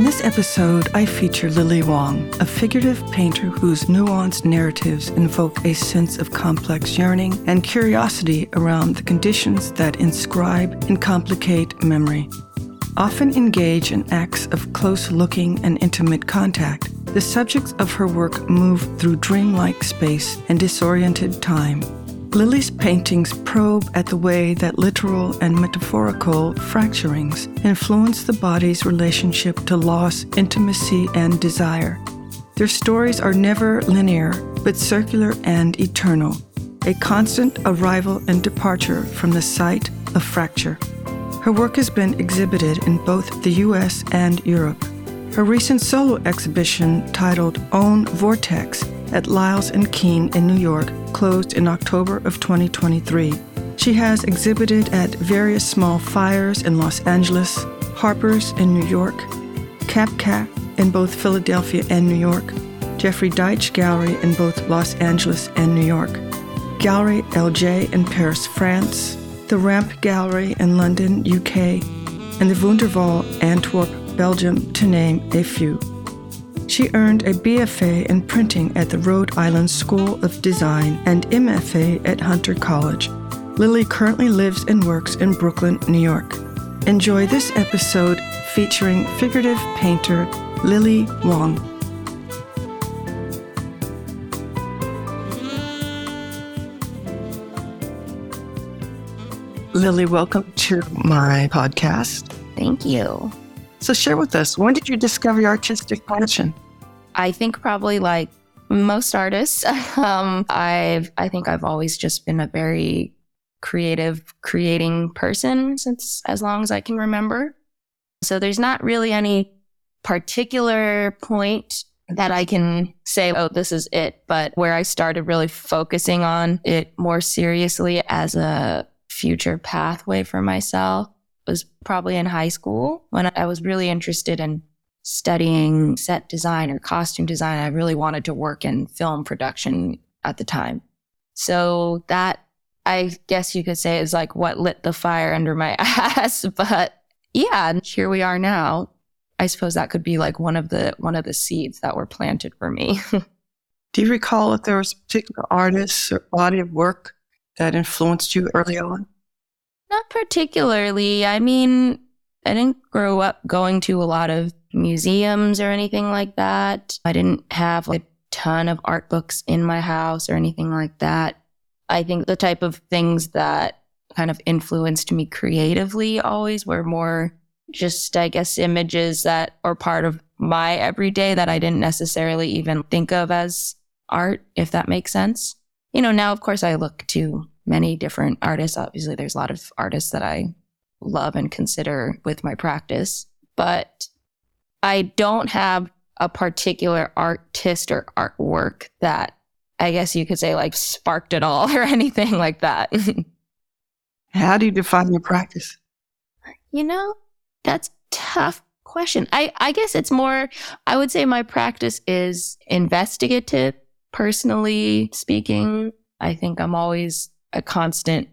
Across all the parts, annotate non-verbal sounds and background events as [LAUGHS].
In this episode, I feature Lily Wong, a figurative painter whose nuanced narratives invoke a sense of complex yearning and curiosity around the conditions that inscribe and complicate memory. Often engage in acts of close looking and intimate contact, the subjects of her work move through dreamlike space and disoriented time Lily's paintings probe at the way that literal and metaphorical fracturings influence the body's relationship to loss, intimacy, and desire. Their stories are never linear, but circular and eternal, a constant arrival and departure from the site of fracture. Her work has been exhibited in both the US and Europe. Her recent solo exhibition, titled Own Vortex, at Lyles and King in New York closed in October of 2023. She has exhibited at various small fires in Los Angeles, Harper's in New York, Kapp Kapp in both Philadelphia and New York, Jeffrey Deitch Gallery in both Los Angeles and New York, Gallery LJ in Paris, France, the Ramp Gallery in London, UK, and the Wunderwall, Antwerp, Belgium, to name a few. She earned a BFA in printing at the Rhode Island School of Design and MFA at Hunter College. Lily currently lives and works in Brooklyn, New York. Enjoy this episode featuring figurative painter Lily Wong. Lily, welcome to my podcast. Thank you. So, share with us when did you discover your artistic passion? I think probably like most artists, [LAUGHS] um, I've I think I've always just been a very creative, creating person since as long as I can remember. So there's not really any particular point that I can say, oh, this is it. But where I started really focusing on it more seriously as a future pathway for myself was probably in high school when I was really interested in studying set design or costume design. I really wanted to work in film production at the time. So that I guess you could say is like what lit the fire under my [LAUGHS] ass. But yeah, here we are now. I suppose that could be like one of the one of the seeds that were planted for me. [LAUGHS] Do you recall if there was a particular artists or body of work that influenced you early on? Not particularly. I mean, I didn't grow up going to a lot of museums or anything like that. I didn't have like a ton of art books in my house or anything like that. I think the type of things that kind of influenced me creatively always were more just, I guess, images that are part of my everyday that I didn't necessarily even think of as art, if that makes sense. You know, now, of course, I look to many different artists. Obviously, there's a lot of artists that I love and consider with my practice, but I don't have a particular artist or artwork that I guess you could say like sparked it all [LAUGHS] or anything like that. [LAUGHS] How do you define your practice? You know, that's tough question. I, I guess it's more, I would say my practice is investigative, personally speaking. I think I'm always a constantly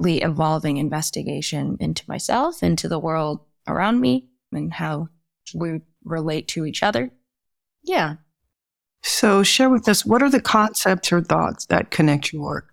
evolving investigation into myself, into the world around me, and how we relate to each other. Yeah. So, share with us what are the concepts or thoughts that connect your work?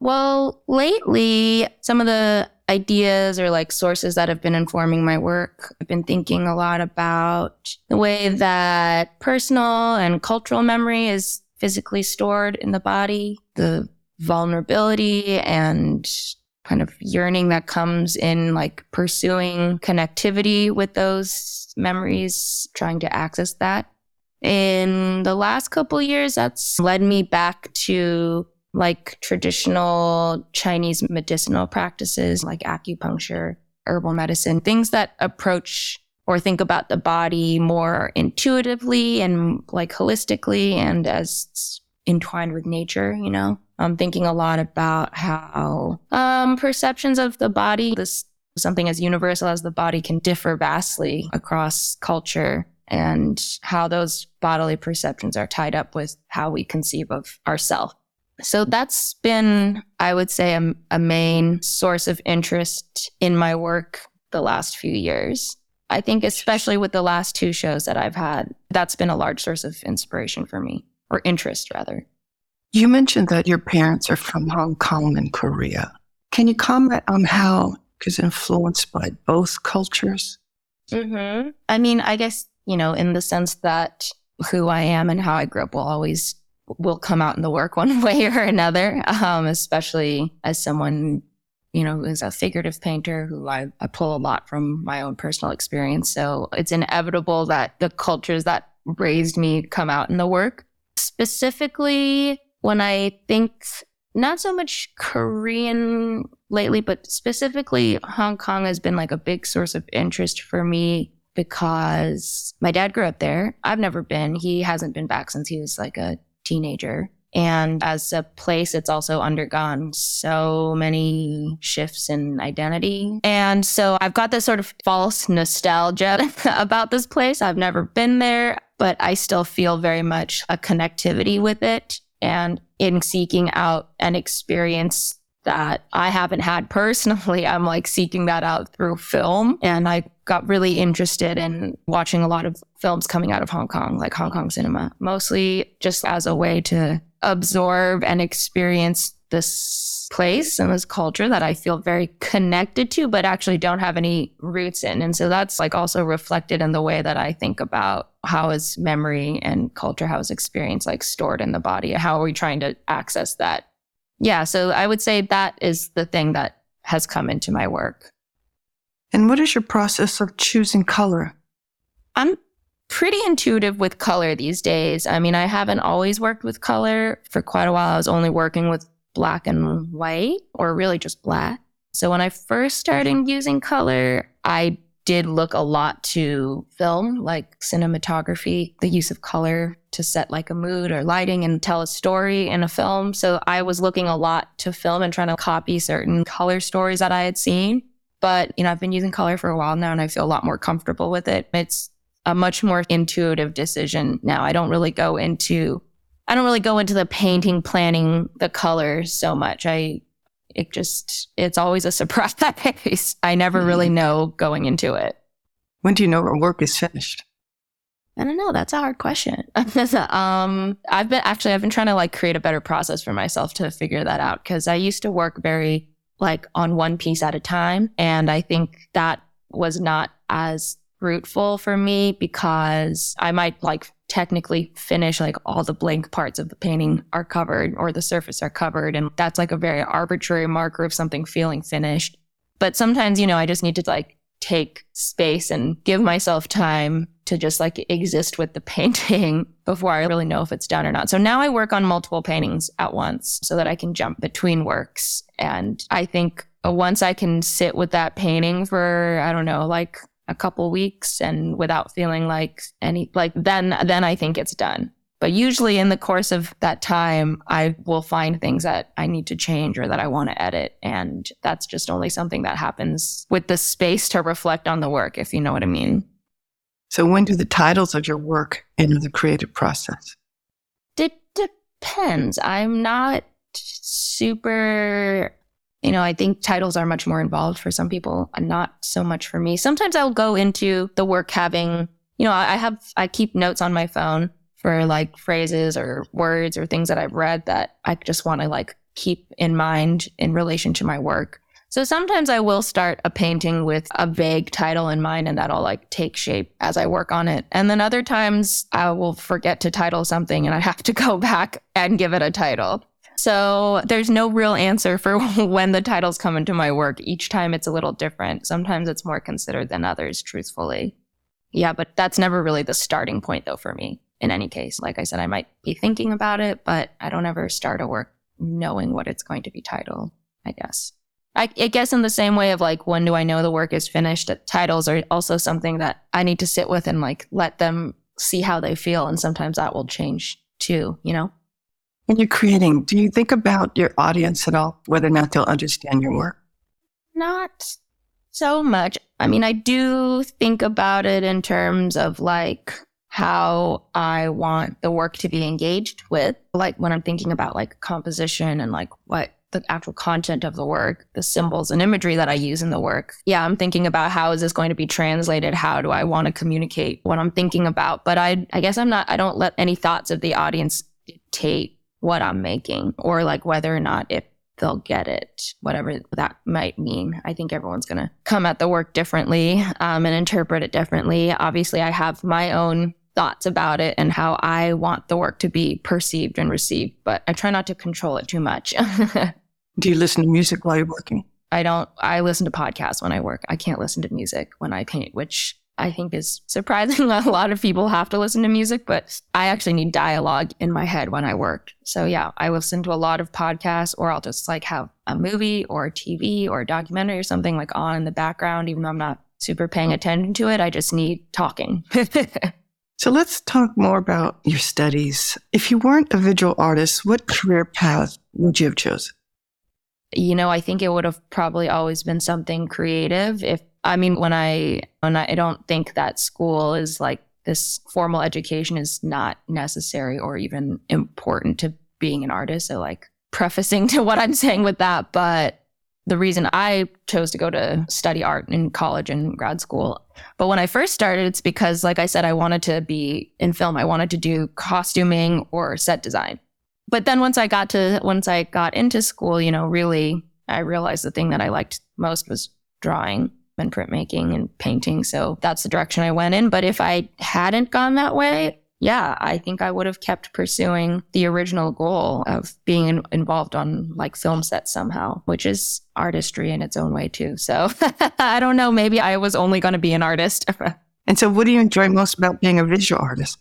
Well, lately, some of the ideas or like sources that have been informing my work, I've been thinking a lot about the way that personal and cultural memory is physically stored in the body, the vulnerability and kind of yearning that comes in like pursuing connectivity with those memories, trying to access that. In the last couple years, that's led me back to like traditional Chinese medicinal practices like acupuncture, herbal medicine, things that approach or think about the body more intuitively and like holistically and as entwined with nature, you know? I'm thinking a lot about how um, perceptions of the body, this something as universal as the body, can differ vastly across culture and how those bodily perceptions are tied up with how we conceive of ourselves. So that's been, I would say, a, a main source of interest in my work the last few years. I think, especially with the last two shows that I've had, that's been a large source of inspiration for me, or interest rather. You mentioned that your parents are from Hong Kong and Korea. Can you comment on how is influenced by both cultures? Mm-hmm. I mean, I guess, you know, in the sense that who I am and how I grew up will always will come out in the work [LAUGHS] one way or another, um, especially as someone, you know, who's a figurative painter who I, I pull a lot from my own personal experience. So it's inevitable that the cultures that raised me come out in the work. Specifically, when I think not so much Korean lately, but specifically Hong Kong has been like a big source of interest for me because my dad grew up there. I've never been. He hasn't been back since he was like a teenager. And as a place, it's also undergone so many shifts in identity. And so I've got this sort of false nostalgia [LAUGHS] about this place. I've never been there, but I still feel very much a connectivity with it and in seeking out an experience that I haven't had personally, [LAUGHS] I'm like seeking that out through film. And I got really interested in watching a lot of films coming out of Hong Kong, like Hong Kong cinema, mostly just as a way to absorb and experience this place and this culture that I feel very connected to, but actually don't have any roots in. And so that's like also reflected in the way that I think about how is memory and culture, how is experience like stored in the body? How are we trying to access that? Yeah. So I would say that is the thing that has come into my work. And what is your process of choosing color? I'm pretty intuitive with color these days. I mean, I haven't always worked with color. For quite a while, I was only working with black and white or really just black. So when I first started using color, I did look a lot to film, like cinematography, the use of color to set like a mood or lighting and tell a story in a film. So I was looking a lot to film and trying to copy certain color stories that I had seen. But, you know, I've been using color for a while now and I feel a lot more comfortable with it. It's a much more intuitive decision now. I don't really go into I don't really go into the painting planning the colors so much. I it just it's always a surprise. [LAUGHS] I never mm-hmm. really know going into it. When do you know our work is finished? I don't know. That's a hard question. [LAUGHS] um, I've been actually I've been trying to like create a better process for myself to figure that out because I used to work very like on one piece at a time, and I think that was not as fruitful for me because I might like technically finish like all the blank parts of the painting are covered or the surface are covered. And that's like a very arbitrary marker of something feeling finished. But sometimes you know i just need to like take space and give myself time to just like exist with the [LAUGHS] painting before i really know if it's done or not. So now i work on multiple paintings at once so that i can jump between works. And i think once i can sit with that painting for i don't know like a couple weeks and without feeling like any like then then I think it's done. But usually in the course of that time, I will find things that I need to change or that I want to edit. And that's just only something that happens with the space to reflect on the work, if you know what I mean. So, when do the titles of your work enter the creative process? It depends. I'm not super you know, I think titles are much more involved for some people and not so much for me. Sometimes I'll go into the work having, you know, I have, I keep notes on my phone for like phrases or words or things that I've read that I just want to like keep in mind in relation to my work. So sometimes I will start a painting with a vague title in mind and that'll like take shape as I work on it. And then other times I will forget to title something and I have to [LAUGHS] go back and give it a title. So there's no real answer for [LAUGHS] when the titles come into my work. Each time it's a little different. Sometimes it's more considered than others, truthfully. Yeah, but that's never really the starting point though for me in any case. Like I said, I might be thinking about it, but I don't ever start a work knowing what it's going to be titled, I guess. I, I, guess in the same way of like when do I know the work is finished, titles are also something that I need to sit with and like let them see how they feel. And sometimes that will change too, you know? When you're creating, do you think about your audience at all, whether or not they'll understand your work? Not so much. I mean, I do think about it in terms of like how I want the work to be engaged with. Like when I'm thinking about like composition and like what the actual content of the work, the symbols and imagery that I use in the work. Yeah, I'm thinking about how is this going to be translated? How do I want to communicate what I'm thinking about? But I I guess I'm not I don't let any thoughts of the audience dictate what I'm making or like whether or not if they'll get it, whatever that might mean. I think everyone's going to come at the work differently um, and interpret it differently. Obviously, I have my own thoughts about it and how I want the work to be perceived and received, but I try not to control it too much. [LAUGHS] Do you listen to music while you're working? I don't. I listen to podcasts when I work. I can't listen to music when I paint, which I think is surprising. [LAUGHS] a lot of people have to listen to music, but I actually need dialogue in my head when I work. So yeah, I listen to a lot of podcasts or I'll just like have a movie or a TV or a documentary or something like on in the background, even though I'm not super paying attention to it. I just need talking. [LAUGHS] so let's talk more about your studies. If you weren't a visual artist, what career path would you have chosen? you know, I think it would have probably always been something creative. If I mean, when I when I, I don't think that school is like this formal education is not necessary or even important to being an artist. So like prefacing [LAUGHS] to what I'm saying with that, but the reason I chose to go to study art in college and grad school. But when I first started, it's because, like I said, I wanted to be in film. I wanted to do costuming or set design but then once I got to once I got into school, you know, really I realized the thing that I liked most was drawing and printmaking and painting. So that's the direction I went in. But if I hadn't gone that way, yeah, I think I would have kept pursuing the original goal of being in, involved on like film sets somehow, which is artistry in its own way too. So [LAUGHS] I don't know. Maybe I was only going to be an artist. [LAUGHS] and so, what do you enjoy most about being a visual artist?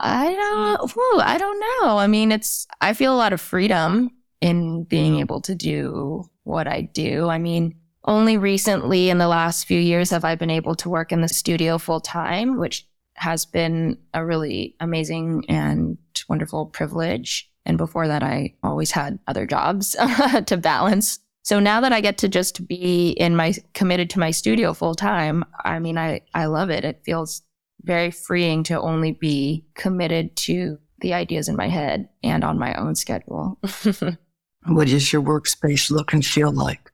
I don't, whew, I don't know. I mean, it's, I feel a lot of freedom in being able to do what I do. I mean, only recently in the last few years have I been able to work in the studio full time, which has been a really amazing and wonderful privilege. And before that, I always had other jobs [LAUGHS] to balance. So now that I get to just be in my committed to my studio full time, I mean, I, I love it. It feels very freeing to only be committed to the ideas in my head and on my own schedule. [LAUGHS] what does your workspace look and feel like?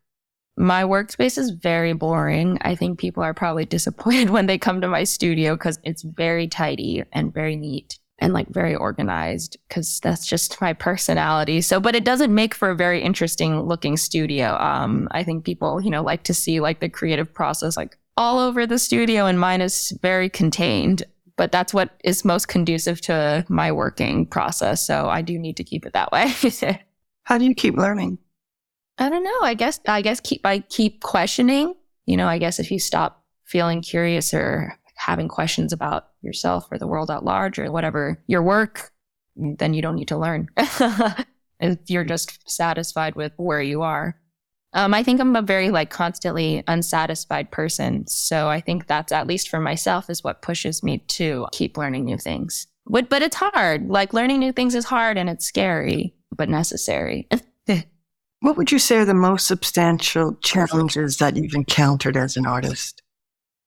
My workspace is very boring. I think people are probably [LAUGHS] disappointed when they come to my studio because it's very tidy and very neat and like very organized because that's just my personality. So, but it doesn't make for a very interesting looking studio. Um, I think people, you know, like to see like the creative process, like all over the studio, and mine is very contained. But that's what is most conducive to my working process. So I do need to keep it that way. [LAUGHS] How do you keep learning? I don't know. I guess I guess keep I keep questioning. You know, I guess if you stop feeling curious or having questions about yourself or the world at large or whatever your work, then you don't need to learn. [LAUGHS] if you're just satisfied with where you are. Um, I think I'm a very like constantly unsatisfied person. So I think that's at least for myself is what pushes me to keep learning new things. But, but it's hard. Like learning new things is hard and it's scary, but necessary. [LAUGHS] what would you say are the most substantial challenges that you've encountered as an artist?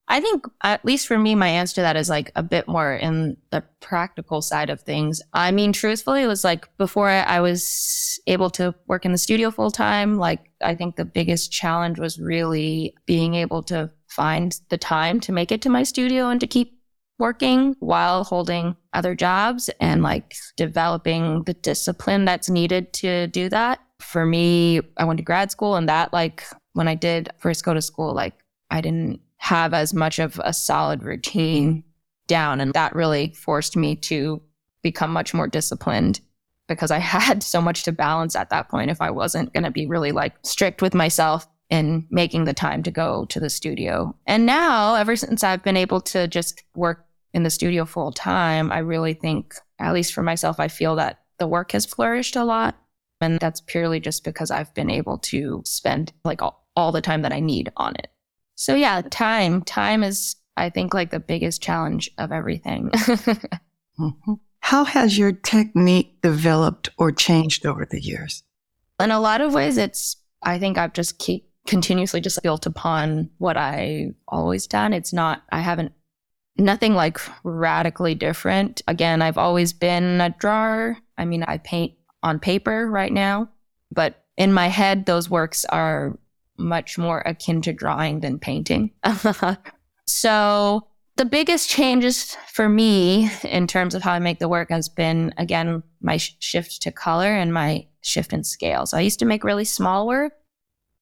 I think, at least for me, my answer to that is like a bit more in the practical side of things. I mean, truthfully, it was like before I was able to work in the studio full time, like I think the biggest challenge was really being able to find the time to make it to my studio and to keep working while holding other jobs and like developing the discipline that's needed to do that. For me, I went to grad school and that like when I did first go to school, like I didn't have as much of a solid routine down. And that really forced me to become much more disciplined because I [LAUGHS] had so much to balance at that point if I wasn't going to be really like strict with myself in making the time to go to the studio. And now, ever since I've been able to just work in the studio full time, I really think, at least for myself, I feel that the work has flourished a lot. And that's purely just because I've been able to spend like all, all the time that I need on it. So, yeah, time. Time is, I think, like the biggest challenge of everything. [LAUGHS] mm-hmm. How has your technique developed or changed over the years? In a lot of ways, it's, I think I've just keep continuously just built upon what I always done. It's not, I haven't, nothing like radically different. Again, I've always been a drawer. I mean, I paint on paper right now, but in my head, those works are much more akin to drawing than painting. [LAUGHS] so the biggest changes for me in terms of how I make the work has been, again, my sh- shift to color and my shift in scale. So I used to make really small work.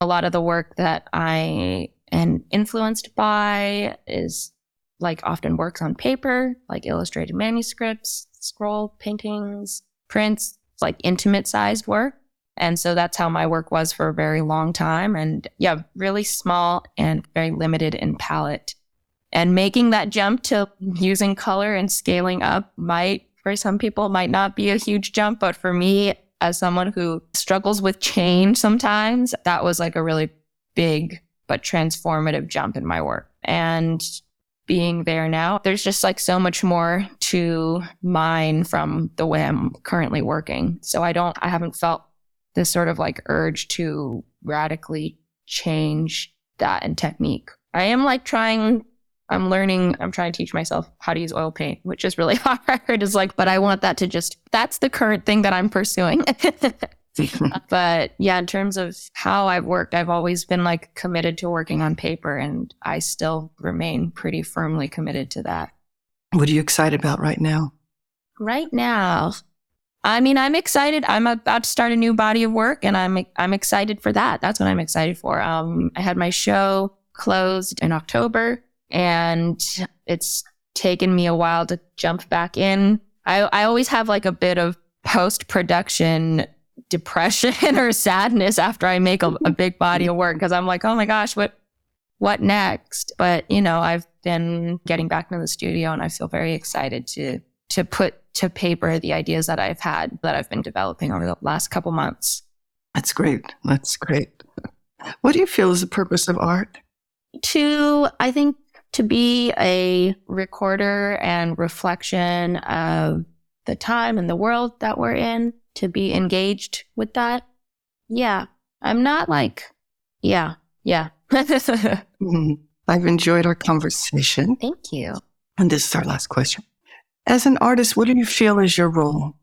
A lot of the work that I am influenced by is like often works on paper, like illustrated manuscripts, scroll paintings, prints, like intimate sized work. And so that's how my work was for a very long time. And yeah, really small and very limited in palette and making that jump to using color and scaling up might, for some people, might not be a huge jump. But for me, as someone who struggles with change sometimes, that was like a really big but transformative jump in my work. And being there now, there's just like so much more to mine from the way I'm currently working. So I don't, I haven't felt this sort of like urge to radically change that and technique. I am like trying I'm learning, I'm trying to teach myself how to use oil paint, which is really [LAUGHS] hard. Is like, but I want that to just, that's the current thing that I'm pursuing. [LAUGHS] [LAUGHS] but yeah, in terms of how I've worked, I've always been like committed to working on paper and I still remain pretty firmly committed to that. What are you excited about right now? Right now, I mean, I'm excited. I'm about to start a new body of work and I'm I'm excited for that. That's what I'm excited for. Um, I had my show closed in October and it's taken me a while to jump back in. I, I always have like a bit of post production depression [LAUGHS] or sadness after I make a, a big body of work because I'm like, oh my gosh, what what next? But you know, I've been getting back into the studio and I feel very excited to to put to paper the ideas that I've had that I've been developing over the last couple months. That's great. That's great. What do you feel is the purpose of art? To I think to be a recorder and reflection of the time and the world that we're in, to be engaged with that. Yeah, I'm not like, yeah, yeah. [LAUGHS] I've enjoyed our conversation. Thank you. And this is our last question. As an artist, what do you feel is your role?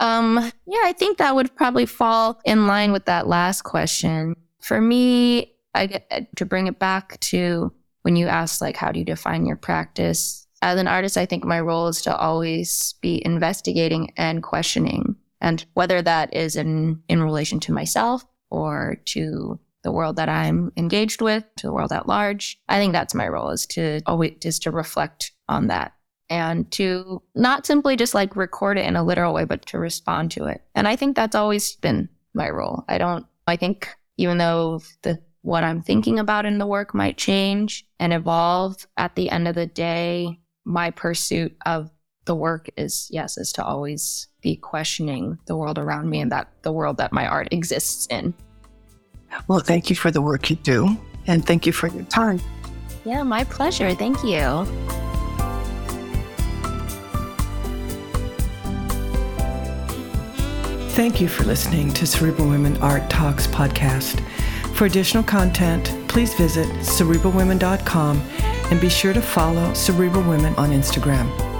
Um, yeah, I think that would probably fall in line with that last question. For me, I get to bring it back to when you asked, like how do you define your practice as an artist i think my role is to always be investigating and questioning and whether that is in in relation to myself or to the world that i'm engaged with to the world at large i think that's my role is to always is to reflect on that and to not simply just like record it in a literal way but to respond to it and i think that's always been my role i don't i think even though the what I'm thinking about in the work might change and evolve. At the end of the day, my pursuit of the work is, yes, is to always be questioning the world around me and that the world that my art exists in. Well, thank you for the work you do and thank you for your time. Yeah, my pleasure. Thank you. Thank you for listening to Cerebral Women Art Talks podcast. For additional content, please visit cerebralwomen.com and be sure to follow Cerebral Women on Instagram.